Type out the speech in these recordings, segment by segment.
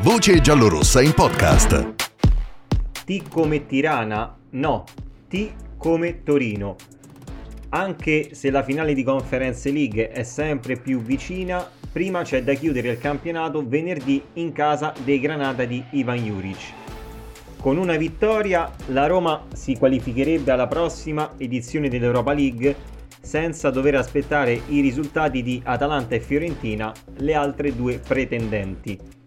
Voce giallorossa in podcast. T come Tirana? No, T come Torino. Anche se la finale di Conference League è sempre più vicina, prima c'è da chiudere il campionato venerdì in casa dei Granata di Ivan Juric. Con una vittoria la Roma si qualificherebbe alla prossima edizione dell'Europa League senza dover aspettare i risultati di Atalanta e Fiorentina, le altre due pretendenti.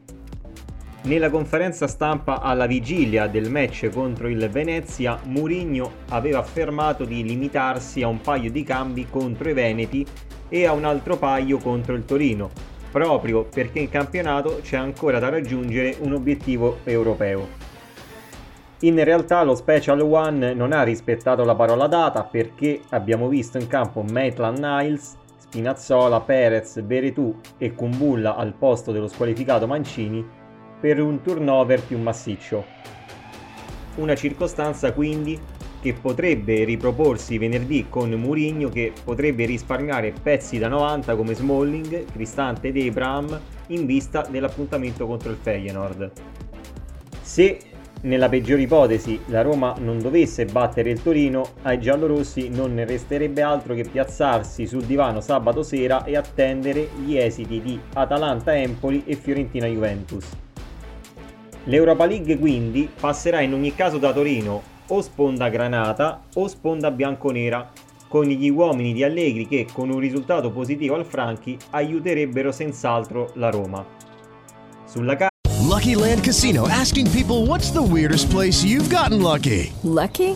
Nella conferenza stampa alla vigilia del match contro il Venezia, Mourinho aveva affermato di limitarsi a un paio di cambi contro i Veneti e a un altro paio contro il Torino, proprio perché in campionato c'è ancora da raggiungere un obiettivo europeo. In realtà lo Special One non ha rispettato la parola data perché abbiamo visto in campo Maitland Niles, Spinazzola, Perez, Beretù e Kumbulla al posto dello squalificato Mancini per un turnover più massiccio. Una circostanza quindi che potrebbe riproporsi venerdì con Mourinho che potrebbe risparmiare pezzi da 90 come Smalling, Cristante ed Abraham in vista dell'appuntamento contro il Feyenoord. Se nella peggiore ipotesi la Roma non dovesse battere il Torino, ai giallorossi non ne resterebbe altro che piazzarsi sul divano sabato sera e attendere gli esiti di Atalanta-Empoli e Fiorentina-Juventus. L'Europa League quindi passerà in ogni caso da Torino o sponda granata o sponda bianconera, con gli uomini di Allegri che con un risultato positivo al Franchi aiuterebbero senz'altro la Roma. Sulla carta Lucky Land Casino asking people what's the weirdest place you've gotten lucky? Lucky?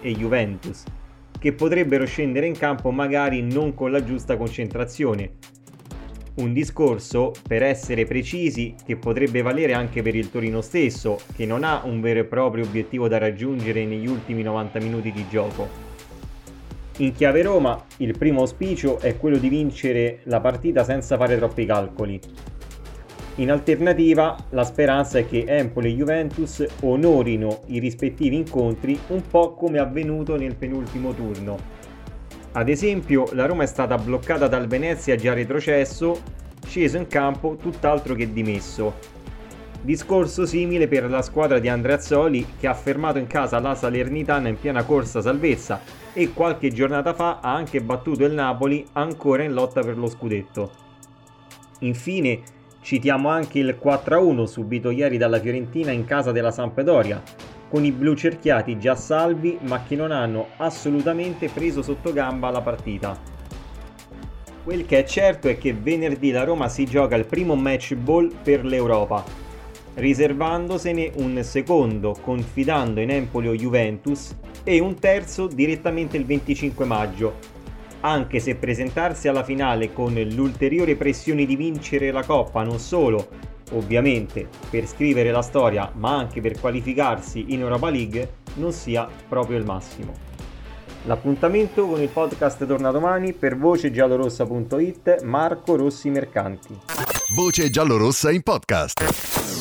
e Juventus, che potrebbero scendere in campo magari non con la giusta concentrazione. Un discorso, per essere precisi, che potrebbe valere anche per il Torino stesso, che non ha un vero e proprio obiettivo da raggiungere negli ultimi 90 minuti di gioco. In chiave Roma, il primo auspicio è quello di vincere la partita senza fare troppi calcoli. In alternativa, la speranza è che Empoli e Juventus onorino i rispettivi incontri un po' come avvenuto nel penultimo turno. Ad esempio, la Roma è stata bloccata dal Venezia già retrocesso, sceso in campo tutt'altro che dimesso. Discorso simile per la squadra di Andreazzoli che ha fermato in casa la Salernitana in piena corsa salvezza e qualche giornata fa ha anche battuto il Napoli ancora in lotta per lo scudetto. Infine, Citiamo anche il 4-1 subito ieri dalla Fiorentina in casa della Sampdoria, con i blu cerchiati già salvi ma che non hanno assolutamente preso sotto gamba la partita. Quel che è certo è che venerdì la Roma si gioca il primo match ball per l'Europa, riservandosene un secondo confidando in Empoli o Juventus e un terzo direttamente il 25 maggio, anche se presentarsi alla finale con l'ulteriore pressione di vincere la Coppa non solo, ovviamente, per scrivere la storia, ma anche per qualificarsi in Europa League, non sia proprio il massimo. L'appuntamento con il podcast torna domani per vocegiallorossa.it Marco Rossi Mercanti. Voce giallorossa in podcast.